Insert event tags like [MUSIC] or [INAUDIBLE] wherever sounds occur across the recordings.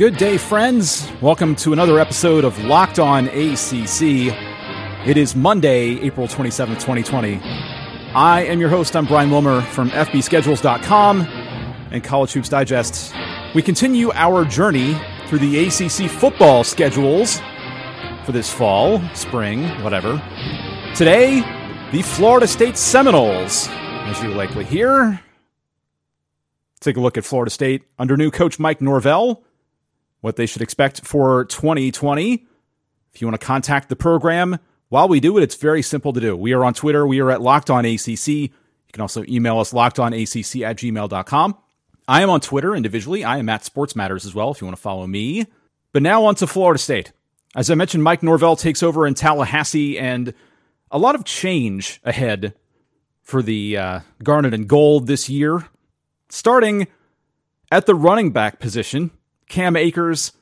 Good day, friends. Welcome to another episode of Locked On ACC. It is Monday, April 27th, 2020. I am your host. I'm Brian Wilmer from FBSchedules.com and College Hoops Digest. We continue our journey through the ACC football schedules for this fall, spring, whatever. Today, the Florida State Seminoles, as you likely hear. Take a look at Florida State under new coach Mike Norvell what they should expect for 2020. If you want to contact the program while we do it, it's very simple to do. We are on Twitter. We are at Locked On ACC. You can also email us lockedonacc at gmail.com. I am on Twitter individually. I am at Sports Matters as well if you want to follow me. But now on to Florida State. As I mentioned, Mike Norvell takes over in Tallahassee, and a lot of change ahead for the uh, Garnet and Gold this year. Starting at the running back position, Cam Akers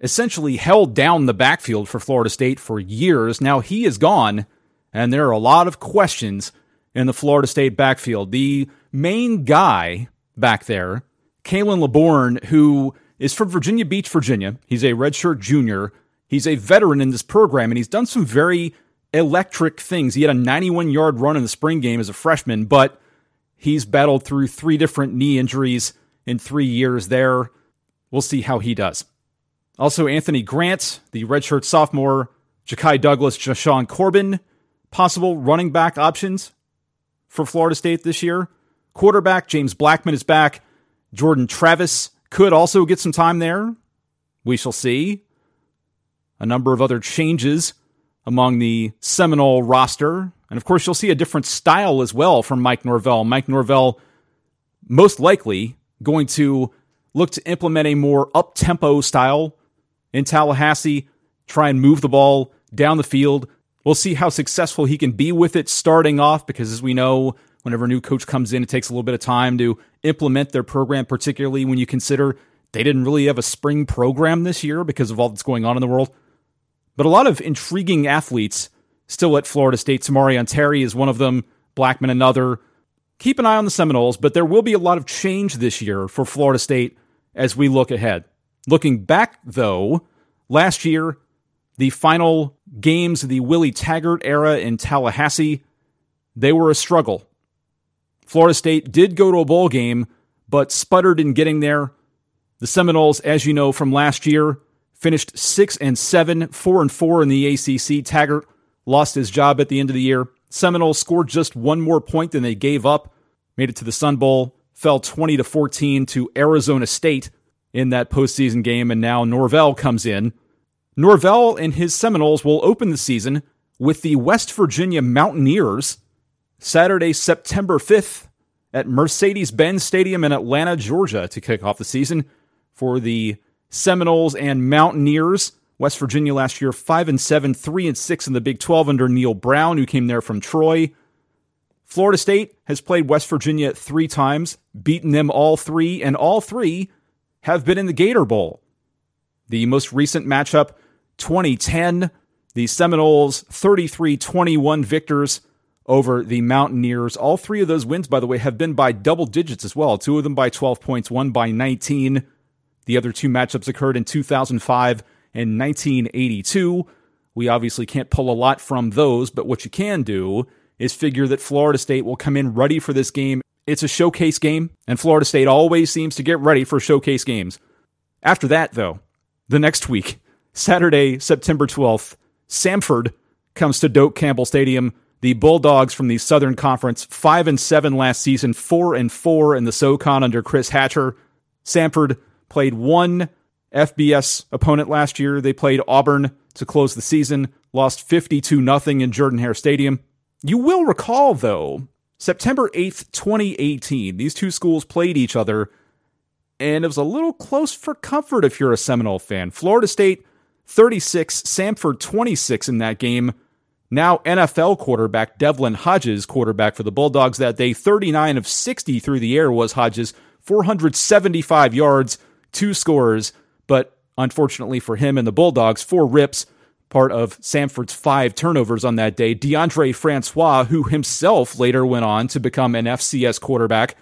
essentially held down the backfield for Florida State for years. Now he is gone, and there are a lot of questions in the Florida State backfield. The main guy back there, Khalan Laborn, who is from Virginia Beach, Virginia. He's a redshirt junior. He's a veteran in this program, and he's done some very electric things. He had a 91 yard run in the spring game as a freshman, but he's battled through three different knee injuries in three years there. We'll see how he does. Also, Anthony Grant, the redshirt sophomore, Ja'Khi Douglas, Jashaun Corbin, possible running back options for Florida State this year. Quarterback, James Blackman is back. Jordan Travis could also get some time there. We shall see. A number of other changes among the Seminole roster. And of course, you'll see a different style as well from Mike Norvell. Mike Norvell, most likely, going to look to implement a more up tempo style in Tallahassee, try and move the ball down the field. We'll see how successful he can be with it starting off because, as we know, whenever a new coach comes in, it takes a little bit of time to implement their program, particularly when you consider they didn't really have a spring program this year because of all that's going on in the world. But a lot of intriguing athletes still at Florida State. Tamorrion Terry is one of them, Blackman another. Keep an eye on the Seminoles, but there will be a lot of change this year for Florida State as we look ahead. Looking back, though, last year, the final games of the Willie Taggart era in Tallahassee, they were a struggle. Florida State did go to a bowl game, but sputtered in getting there. The Seminoles, as you know from last year, finished six and seven, four and four in the ACC. Taggart lost his job at the end of the year. Seminoles scored just one more point than they gave up, made it to the Sun Bowl, fell 20 to 14 to Arizona State in that postseason game, and now Norvell comes in. Norvell and his Seminoles will open the season with the West Virginia Mountaineers Saturday, September 5th at Mercedes Benz Stadium in Atlanta, Georgia to kick off the season for the Seminoles and Mountaineers. West Virginia last year 5 and 7, 3 and 6 in the Big 12 under Neal Brown who came there from Troy. Florida State has played West Virginia three times, beaten them all three, and all three have been in the Gator Bowl. The most recent matchup, 2010, the Seminoles 33 21 victors over the Mountaineers. All three of those wins, by the way, have been by double digits as well. Two of them by 12 points, one by 19. The other two matchups occurred in 2005 and 1982. We obviously can't pull a lot from those, but what you can do is figure that Florida State will come in ready for this game. It's a showcase game, and Florida State always seems to get ready for showcase games. After that, though, the next week, [LAUGHS] Saturday, September 12th, Samford comes to Doak Campbell Stadium. The Bulldogs from the Southern Conference, 5 and 7 last season, 4 and 4 in the SoCon under Chris Hatcher. Samford played one FBS opponent last year. They played Auburn to close the season, lost 52 0 in Jordan Hare Stadium. You will recall, though, September 8th, 2018, these two schools played each other, and it was a little close for comfort if you're a Seminole fan. Florida State 36, Samford 26 in that game. Now NFL quarterback Devlin Hodges, quarterback for the Bulldogs that day, 39 of 60 through the air was Hodges, 475 yards, two scores, unfortunately for him and the Bulldogs, four rips, part of Samford's five turnovers on that day. Deondre Francois, who himself later went on to become an FCS quarterback,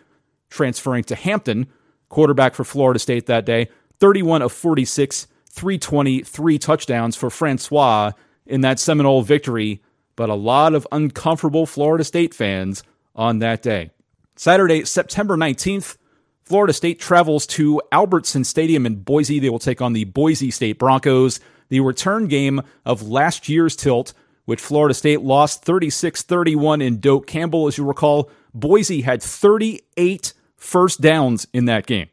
transferring to Hampton, quarterback for Florida State that day. 31 of 46, 320, three touchdowns for Francois in that Seminole victory, but a lot of uncomfortable Florida State fans on that day. Saturday, September 19th, Florida State travels to Albertson Stadium in Boise. They will take on the Boise State Broncos, the return game of last year's tilt, which Florida State lost 36 31 in Doak Campbell. As you recall, Boise had 38 first downs in that game.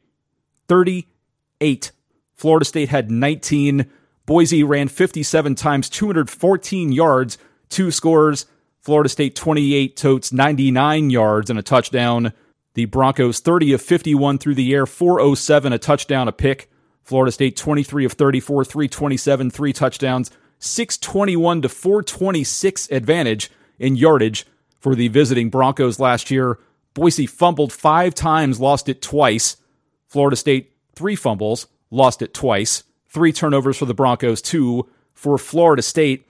38. Florida State had 19. Boise ran 57 times, 214 yards, two scores. Florida State 28 totes, 99 yards and a touchdown. The Broncos 30 of 51 through the air, 407, a touchdown, a pick. Florida State 23 of 34, 327, three touchdowns, 621 to 426 advantage in yardage for the visiting Broncos last year. Boise fumbled five times, lost it twice. Florida State, three fumbles, lost it twice. Three turnovers for the Broncos, two for Florida State.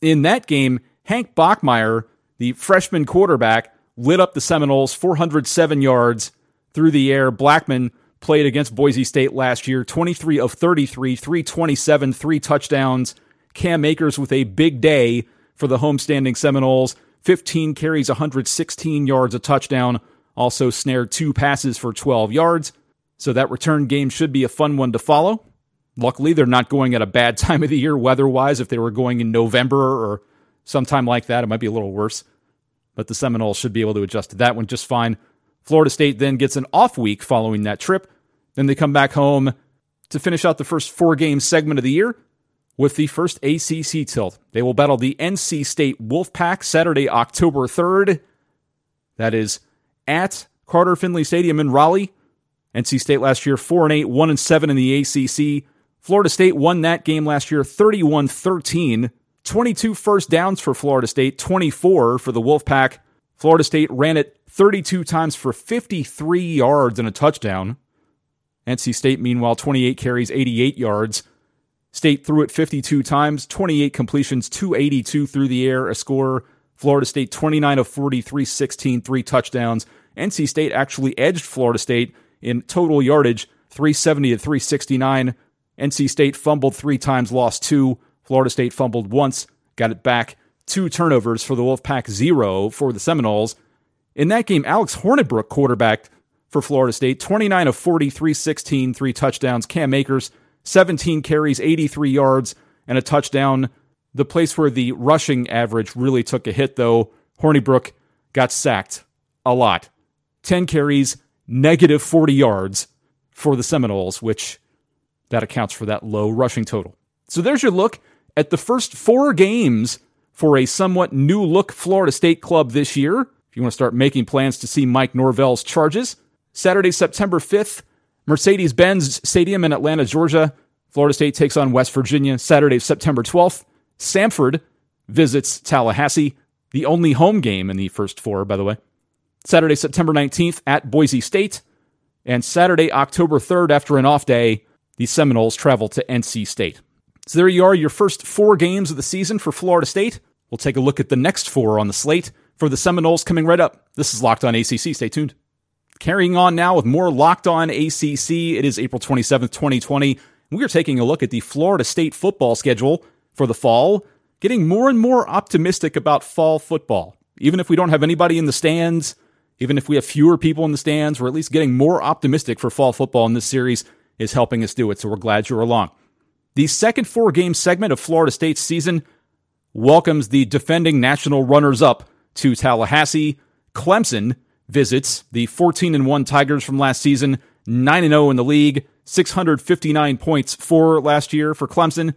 In that game, Hank Bachmeier, the freshman quarterback, lit up the Seminoles 407 yards through the air. Blackman played against Boise State last year 23 of 33, 327, three touchdowns. Cam Akers with a big day for the homestanding Seminoles 15 carries, 116 yards, a touchdown. Also snared two passes for 12 yards. So that return game should be a fun one to follow. Luckily, they're not going at a bad [LAUGHS] time of the year weather wise. If they were going in November or sometime like that, it might be a little worse. But the Seminoles should be able to adjust to that one just fine. Florida State then gets an off week following that trip. Then they come back home to finish out the first four game segment of the year with the first ACC tilt. They will battle the NC State Wolfpack Saturday, October 3rd. That is at Carter Finley Stadium in Raleigh. NC State last year 4 and 8, 1 and 7 in the ACC. Florida State won that game last year 31 13. 22 first downs for Florida State, 24 for the Wolfpack. Florida State ran it 32 times for 53 yards and a touchdown. NC State, meanwhile, 28 carries, 88 yards. State threw it 52 times, 28 completions, 282 through the air, a score. Florida State 29 of 43, 16, three touchdowns. NC State actually edged Florida State in total yardage, 370 to 369. NC State fumbled three times, lost two. Florida State fumbled once, got it back. Two turnovers for the Wolfpack, zero for the Seminoles. In that game, Alex Hornibrook quarterbacked for Florida State, 29 of 43, 16, three touchdowns. Cam Akers 17 carries, 83 yards, and a touchdown. The place where the rushing average really took a hit, though, Hornibrook got sacked a lot. 10 carries, negative 40 yards for the Seminoles, which that accounts for that low rushing total. So there's your look at the first four games for a somewhat new look Florida State club this year. If you want to start making plans to see Mike Norvell's charges, Saturday, September 5th, Mercedes Benz Stadium in Atlanta, Georgia. Florida State takes on West Virginia Saturday, September 12th. Samford visits Tallahassee, the only home game in the first four, by the way. Saturday, September 19th at Boise State. And Saturday, October 3rd, after an off day, the Seminoles travel to NC State. So there you are, your first four games of the season for Florida State. We'll take a look at the next four on the slate for the Seminoles coming right up. This is Locked On ACC. Stay tuned. Carrying on now with more Locked On ACC. It is April 27th, 2020. We are taking a look at the Florida State football schedule for the fall, getting more and more optimistic about fall football. Even if we don't have anybody in the stands, even if we have fewer people in the stands, we're at least getting more optimistic for fall football in this series is helping us do it. So we're glad you're along. The second four game segment of Florida State's season welcomes the defending national runners up to Tallahassee. Clemson visits the 14 and 1 Tigers from last season, 9 and 0 in the league, 659 points for last year for Clemson.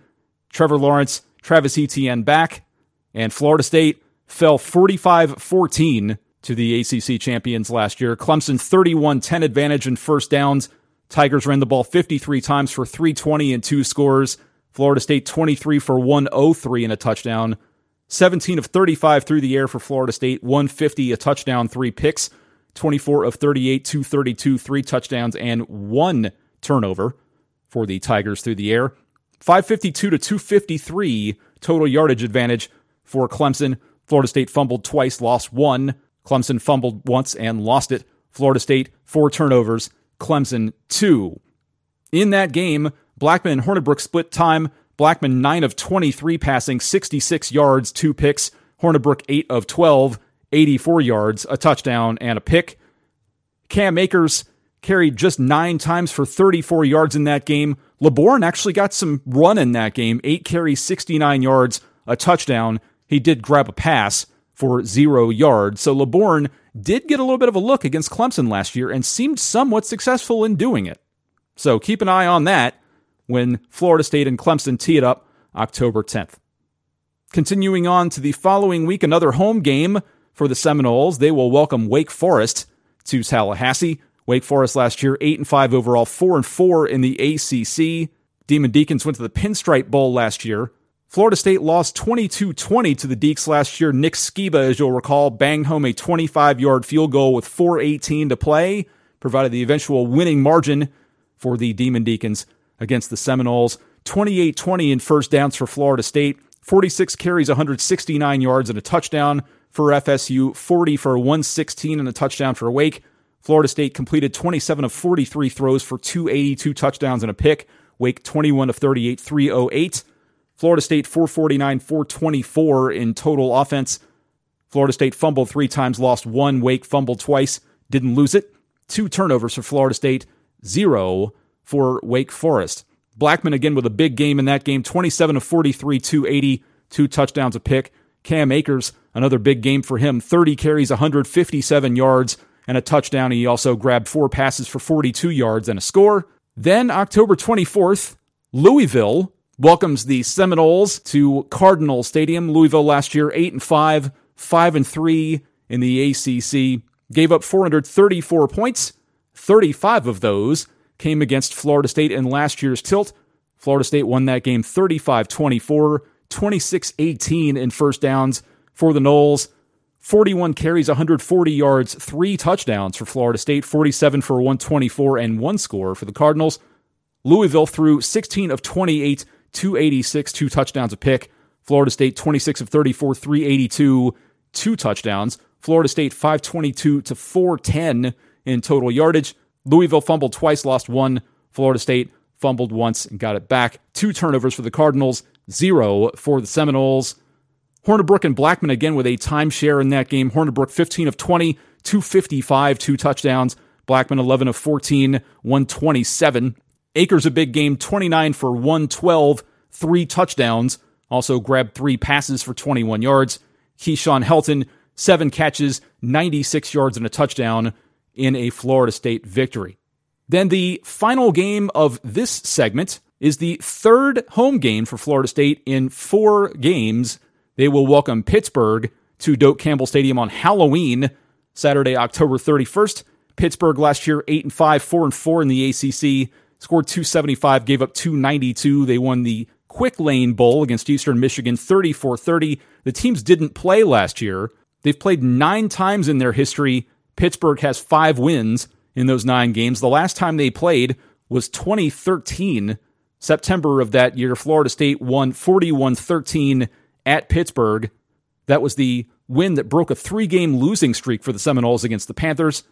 Trevor Lawrence, Travis Etienne back, and Florida State fell 45 14 to the ACC champions last year. Clemson 31 10 advantage in first downs. Tigers ran the ball 53 times for 320 and two scores. Florida State 23 for 103 and a touchdown. 17 of 35 through the air for Florida State, 150, a touchdown, three picks. 24 of 38, 232, three touchdowns, and one turnover for the Tigers through the air. 552 to 253 total yardage advantage for Clemson. Florida State fumbled twice, lost one. Clemson fumbled once and lost it. Florida State, four turnovers. Clemson, two. In that game, Blackman and Hornibrook split time. Blackman 9 of 23 passing, 66 yards, 2 picks. Hornibrook 8 of 12, 84 yards, a touchdown, and a pick. Cam Akers carried just nine times for 34 yards in that game. Laborn actually got some run in that game, eight carries, 69 yards, a touchdown. He did grab a pass for zero yards. So Laborn did get a little bit of a look against Clemson last year and seemed somewhat successful in doing it. So keep an eye on that when Florida State and Clemson tee it up October 10th. Continuing on to the following week, another home game for the Seminoles. They will welcome Wake Forest to Tallahassee. Wake Forest last year, 8 and 5 overall, 4 and 4 in the ACC. Demon Deacons went to the Pinstripe Bowl last year. Florida State lost 22 20 to the Deacs last year. Nick Sciba, as you'll recall, banged home a 25 yard field goal with 4.18 to play, provided the eventual winning margin for the Demon Deacons against the Seminoles. 28 20 in first downs for Florida State. 46 carries, 169 yards, and a touchdown for FSU. 40 for 116 and a touchdown for Wake. Florida State completed 27 of 43 throws for 282 touchdowns and a pick. Wake 21 of 38, 308. Florida State 449, 424 in total offense. Florida State fumbled three times, lost one. Wake fumbled twice, didn't lose it. Two turnovers for Florida State, zero for Wake Forest. Blackman again with a big game in that game 27 of 43, 280, two touchdowns a pick. Cam Akers, another big game for him 30 carries, 157 yards, and a touchdown. He also grabbed four passes for 42 yards and a score. Then October 24th, Louisville welcomes the Seminoles to Cardinal Stadium. Louisville last year 8 and 5, 5 and 3 in the ACC. Gave up 434 points. 35 of those came against Florida State in last year's tilt. Florida State won that game 35 24, 26 18 in first downs for the Noles. 41 carries, 140 yards, three touchdowns for Florida State, 47 for 124 and one score for the Cardinals. Louisville threw 16 of 28, 286, two touchdowns a pick. Florida State 26 of 34, 382, two touchdowns. Florida State 522 to 410 in total yardage. Louisville fumbled twice, lost one. Florida State fumbled once and got it back. Two turnovers for the Cardinals, zero for the Seminoles. Hornibrook and Blackman again with a timeshare in that game. Hornibrook 15 of 20, 255, two touchdowns. Blackman 11 of 14, 127. Akers a big game, 29 for 112, three touchdowns. Also grabbed three passes for 21 yards. Keyshawn Helton, seven catches, 96 yards and a touchdown in a Florida State victory. Then the final game of this segment is the third home game for Florida State in four games they will welcome Pittsburgh to Doak Campbell Stadium on Halloween, Saturday, October 31st. Pittsburgh last year 8 and 5, 4 and 4 in the ACC, scored 275, gave up 292. They won the Quick Lane Bowl against Eastern Michigan 34-30. The teams didn't play last year. They've played 9 times in their history. Pittsburgh has 5 wins in those 9 games. The last time they played was 2013. September of that year, Florida State won 41 13 at Pittsburgh. That was the win that broke a three game losing streak for the Seminoles against the Panthers.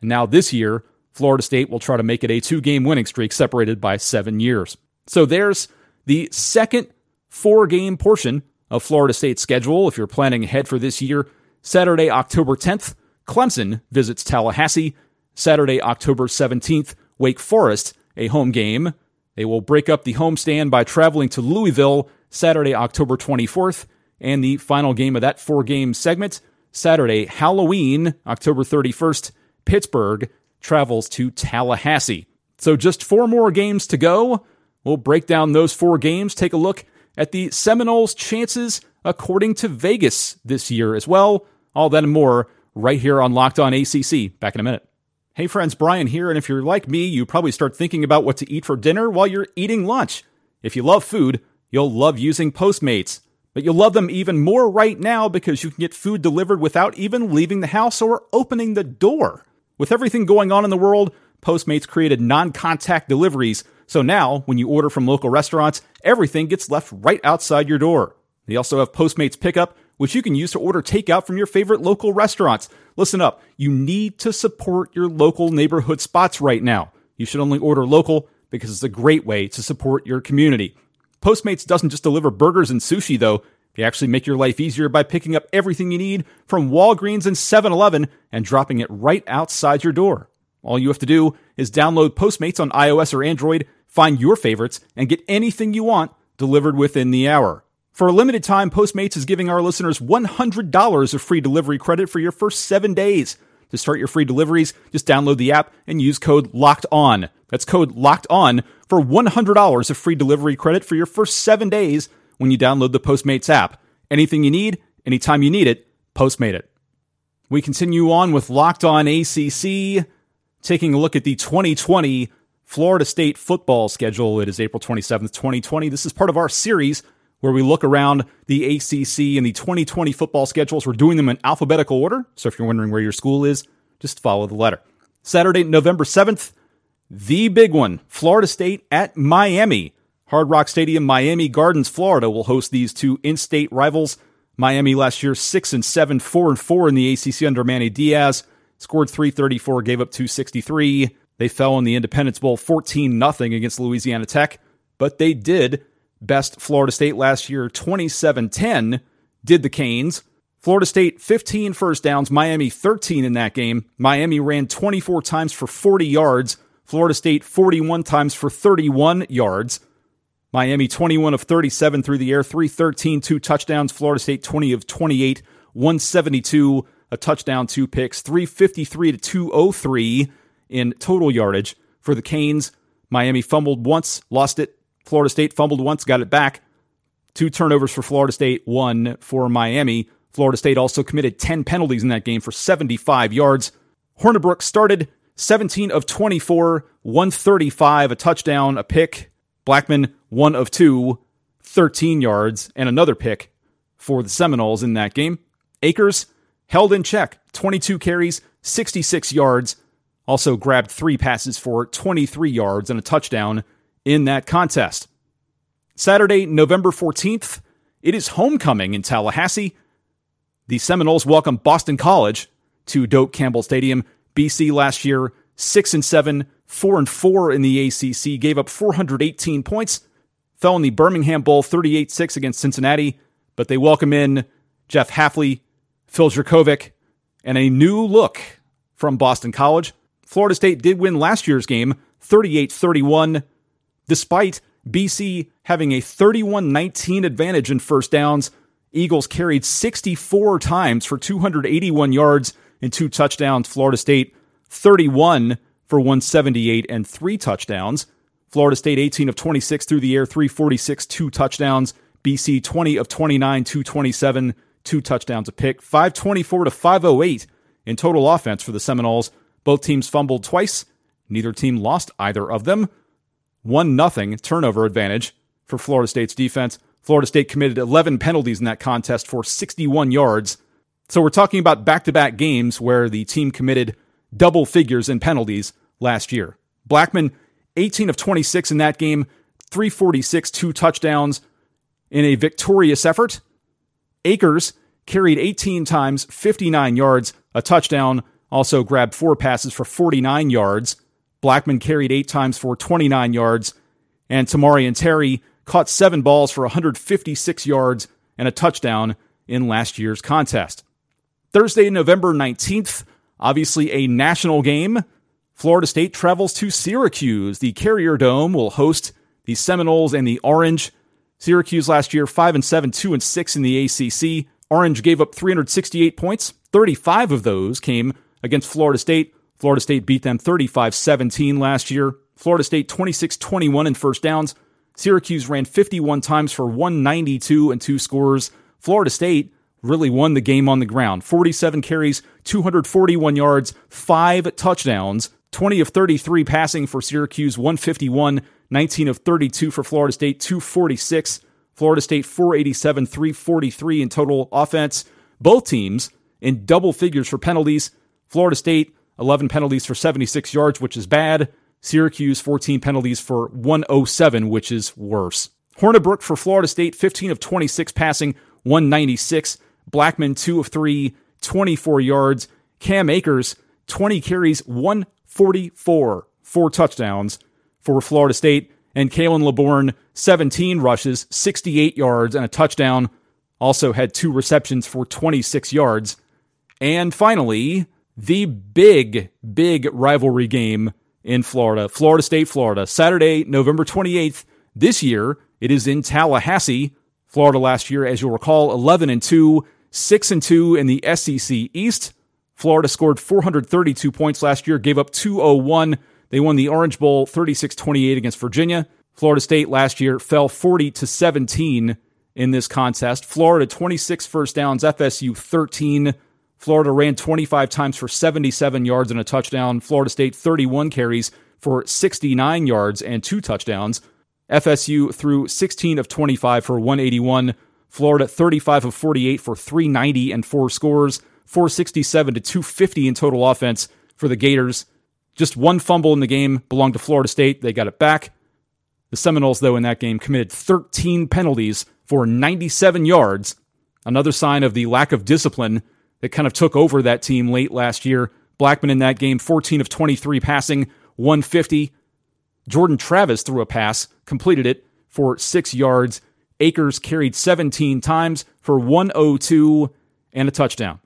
And now this year, Florida State will try to make it a two game winning streak separated by seven years. So there's the second four game portion of Florida State's schedule. If you're planning ahead for this year, Saturday, October 10th, Clemson visits Tallahassee. Saturday, October 17th, Wake Forest, a home game. They will break up the homestand by traveling to Louisville Saturday, October 24th, and the final game of that four game segment, Saturday, Halloween, October 31st, Pittsburgh travels to Tallahassee. So just four more games to go. We'll break down those four games, take a look at the Seminoles' chances according to Vegas this year as well. All that and more right here on Locked On ACC. Back in a minute. Hey friends, Brian here, and if you're like me, you probably start thinking about what to eat for dinner while you're eating lunch. If you love food, You'll love using Postmates, but you'll love them even more right now because you can get food delivered without even leaving the house or opening the door. With everything going on in the world, Postmates created non contact deliveries, so now when you order from local restaurants, everything gets left right outside your door. They also have Postmates Pickup, which you can use to order takeout from your favorite local restaurants. Listen up, you need to support your local neighborhood spots right now. You should only order local because it's a great way to support your community. Postmates doesn't just deliver burgers and sushi, though. They actually make your life easier by picking up everything you need from Walgreens and 7 Eleven and dropping it right outside your door. All you have to do is download Postmates on iOS or Android, find your favorites, and get anything you want delivered within the hour. For a limited time, Postmates is giving our listeners $100 of free delivery credit for your first seven days. To start your free deliveries, just download the app and use code LOCKED ON. That's code LOCKED ON for $100 of free delivery credit for your first seven days when you download the Postmates app. Anything you need, anytime you need it, Postmate it. We continue on with Locked On ACC, taking a look at the 2020 Florida State football schedule. It is April 27th, 2020. This is part of our series where we look around the ACC and the 2020 football schedules. We're doing them in alphabetical order. So if you're wondering where your school is, just follow the letter. Saturday, November 7th, the big one Florida State at Miami. Hard Rock Stadium, Miami Gardens, Florida will host these two in-state rivals. Miami last year 6 and 7, 4 and 4 in the ACC under Manny Diaz, scored 334, gave up 263. They fell in the Independence Bowl 14 0 against Louisiana Tech, but they did best Florida State last year 27 10 did the Canes. Florida State 15 first downs, Miami 13 in that game. Miami ran 24 times for 40 yards, Florida State 41 times for 31 yards. Miami 21 of 37 through the air, 313, two touchdowns. Florida State 20 of 28, 172, a touchdown, two picks, 353 to 203 in total yardage for the Canes. Miami fumbled once, lost it. Florida State fumbled once, got it back. Two turnovers for Florida State, one for Miami. Florida State also committed 10 penalties in that game for 75 yards. Hornibrook started 17 of 24, 135, a touchdown, a pick. Blackman, one of two, 13 yards, and another pick for the Seminoles in that game. Akers held in check, 22 carries, 66 yards, also grabbed three passes for 23 yards and a touchdown in that contest. Saturday, November 14th, it is homecoming in Tallahassee. The Seminoles welcome Boston College to Doak Campbell Stadium. BC last year, 6 and 7, 4 and 4 in the ACC, gave up 418 points, fell in the Birmingham Bowl 38-6 against Cincinnati, but they welcome in Jeff Hafley, Phil Jurkovec, and a new look from Boston College. Florida State did win last year's game 38 31, despite BC having a 31 19 advantage in first downs. Eagles carried 64 times for 281 yards and two touchdowns. Florida State 31 for 178 and three touchdowns. Florida State 18 of 26 through the air, 346, two touchdowns. BC 20 of 29, 227, two touchdowns a pick. 524 to 508 in total offense for the Seminoles. Both teams fumbled twice. Neither team lost either of them. 1 nothing turnover advantage for Florida State's defense. Florida State committed 11 penalties in that contest for 61 yards. So we're talking about back to back games where the team committed double figures in penalties last year. Blackman, 18 of 26 in that game, 346, two touchdowns in a victorious effort. Akers carried 18 times, 59 yards, a touchdown, also grabbed four passes for 49 yards. Blackman carried eight times for 29 yards. And Tamorrion Terry caught seven balls for 156 yards and a touchdown in last year's contest. Thursday, November 19th, obviously a national game. Florida State travels to Syracuse. The Carrier Dome will host the Seminoles and the Orange. Syracuse last year 5 and 7, 2 and 6 in the ACC. Orange gave up 368 points. 35 of those came against Florida State. Florida State beat them 35 17 last year. Florida State 26 21 in first downs. Syracuse ran 51 times for 192 and two scores. Florida State really won the game on the ground 47 carries, 241 yards, five touchdowns, 20 of 33 passing for Syracuse, 151, 19 of 32 for Florida State, 246. Florida State 487, 343 in total offense. Both teams in double figures for penalties. Florida State, 11 penalties for 76 yards, which is bad. Syracuse, 14 penalties for 107, which is worse. Hornibrook for Florida State, 15 of 26 passing, 196. Blackman, 2 of 3, 24 yards. Cam Akers, 20 carries, 144, four touchdowns for Florida State. And Khalan Laborn, 17 rushes, 68 yards, and a touchdown. Also had two receptions for 26 yards. And finally, the big, big rivalry game in Florida, Florida State, Florida, Saturday, November 28th. This year, it is in Tallahassee. Florida last year, as you'll recall, 11 and 2, 6 and 2 in the SEC East. Florida scored 432 points last year, gave up 201. They won the Orange Bowl 36-28 against Virginia. Florida State last year fell 40 to 17 in this contest. Florida 26 first downs, FSU 13. Florida ran 25 times for 77 yards and a touchdown. Florida State 31 carries for 69 yards and two touchdowns. FSU threw 16 of 25 for 181. Florida 35 of 48 for 390 and four scores. 467 to 250 in total offense for the Gators. Just one fumble in the game belonged to Florida State. They got it back. The Seminoles, though, in that game committed 13 penalties for 97 yards. Another sign of the lack of discipline that kind of took over that team late last year. Blackman in that game, 14 of 23 passing, 150. Jordan Travis threw a pass, completed it for six yards. Akers carried 17 times for 102 and a touchdown.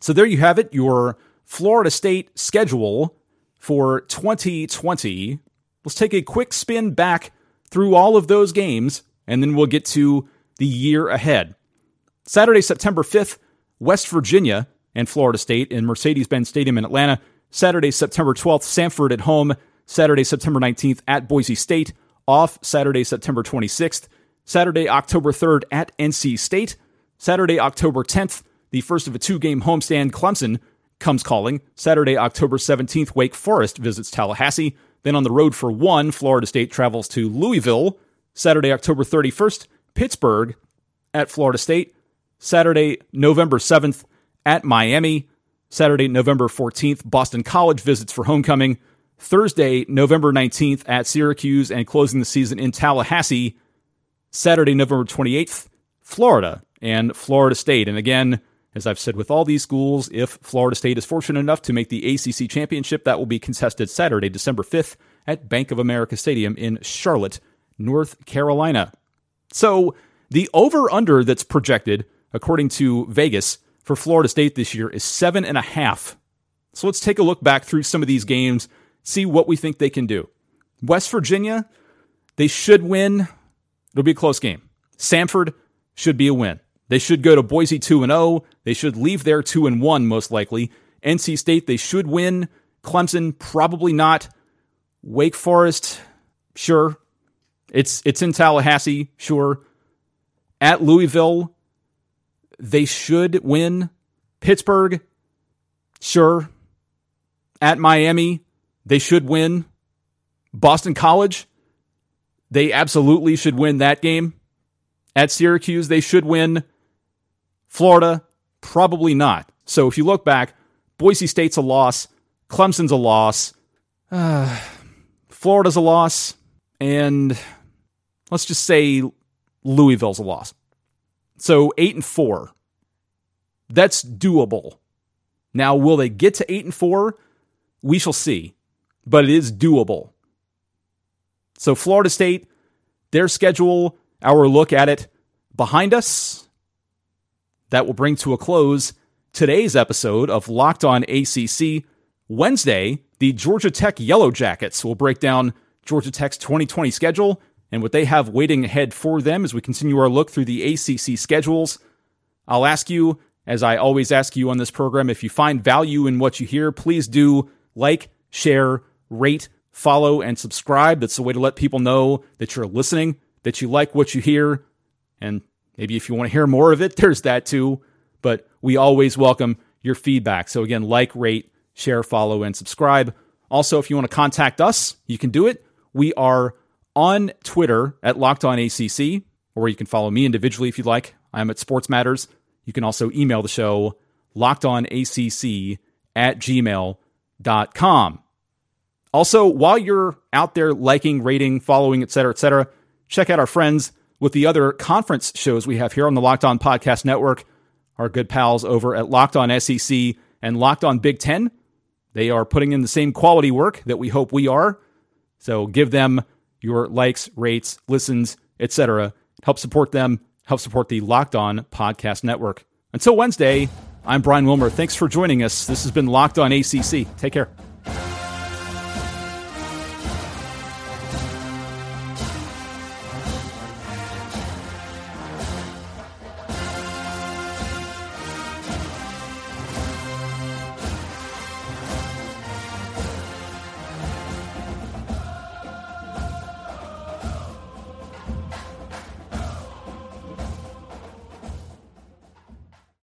So there you have it, your Florida State schedule for 2020. Let's take a quick spin back through all of those games, and then we'll get to the year ahead. Saturday, September 5th, West Virginia and Florida State in Mercedes Benz Stadium in Atlanta. Saturday, September 12th, Samford at home. Saturday, September 19th at Boise State. Off Saturday, September 26th. Saturday, October 3rd at NC State. Saturday, October 10th, the first of a two game homestand, Clemson comes calling. Saturday, October 17th, Wake Forest visits Tallahassee. Then on the road for one, Florida State travels to Louisville. Saturday, October 31st, Pittsburgh at Florida State. Saturday, November 7th, at Miami. Saturday, November 14th, Boston College visits for homecoming. Thursday, November 19th, at Syracuse and closing the season in Tallahassee. Saturday, November 28th, Florida and Florida State. And again, as I've said with all these schools, if Florida State is fortunate enough to make the ACC championship, that will be contested Saturday, December 5th at Bank of America Stadium in Charlotte, North Carolina. So the over under that's projected, according to Vegas, for Florida State this year is seven and a half. So let's take a look back through some of these games, see what we think they can do. West Virginia, they should win. It'll be a close game. Samford should be a win. They should go to Boise 2 and 0. They should leave there 2 and 1 most likely. NC State they should win. Clemson probably not. Wake Forest sure. It's it's in Tallahassee, sure. At Louisville they should win. Pittsburgh sure. At Miami they should win. Boston College they absolutely should win that game. At Syracuse they should win. Florida, probably not. So if you look back, Boise State's a loss, Clemson's a loss, uh, [SIGHS] Florida's a loss, and let's just say Louisville's a loss. So eight and four. That's doable. Now, will they get to eight and four? We shall see, but it is doable. So, Florida State, their schedule, our look at it behind us that will bring to a close today's episode of Locked On ACC. Wednesday, the Georgia Tech Yellow Jackets will break down Georgia Tech's 2020 schedule and what they have waiting ahead for them as we continue our look through the ACC schedules. I'll ask you, as I always ask you on this program, if you find value in what you hear, please do like, share, rate, follow, and subscribe. That's the way to let people know that you're listening, that you like what you hear, and Maybe if you want to hear more of it, [LAUGHS] there's that too. But we always welcome your feedback. So again, like, rate, share, follow, and subscribe. Also, if you want to contact us, you can do it. We are on Twitter at Locked On ACC, or you can follow me individually if you'd like. I'm at Sports Matters. You can also email the show lockedonacc at gmail.com. Also, while you're out there liking, rating, following, etc., etc., check out our friends with the other conference shows we have here on the Locked On Podcast Network. Our good pals over at Locked On SEC and Locked On Big Ten. They are putting in the same quality work that we hope we are. So give them your likes, rates, listens, etc. Help support them, help support the Locked On Podcast Network. Until Wednesday, I'm Brian Wilmer. Thanks for joining us. This has been Locked On ACC. Take care.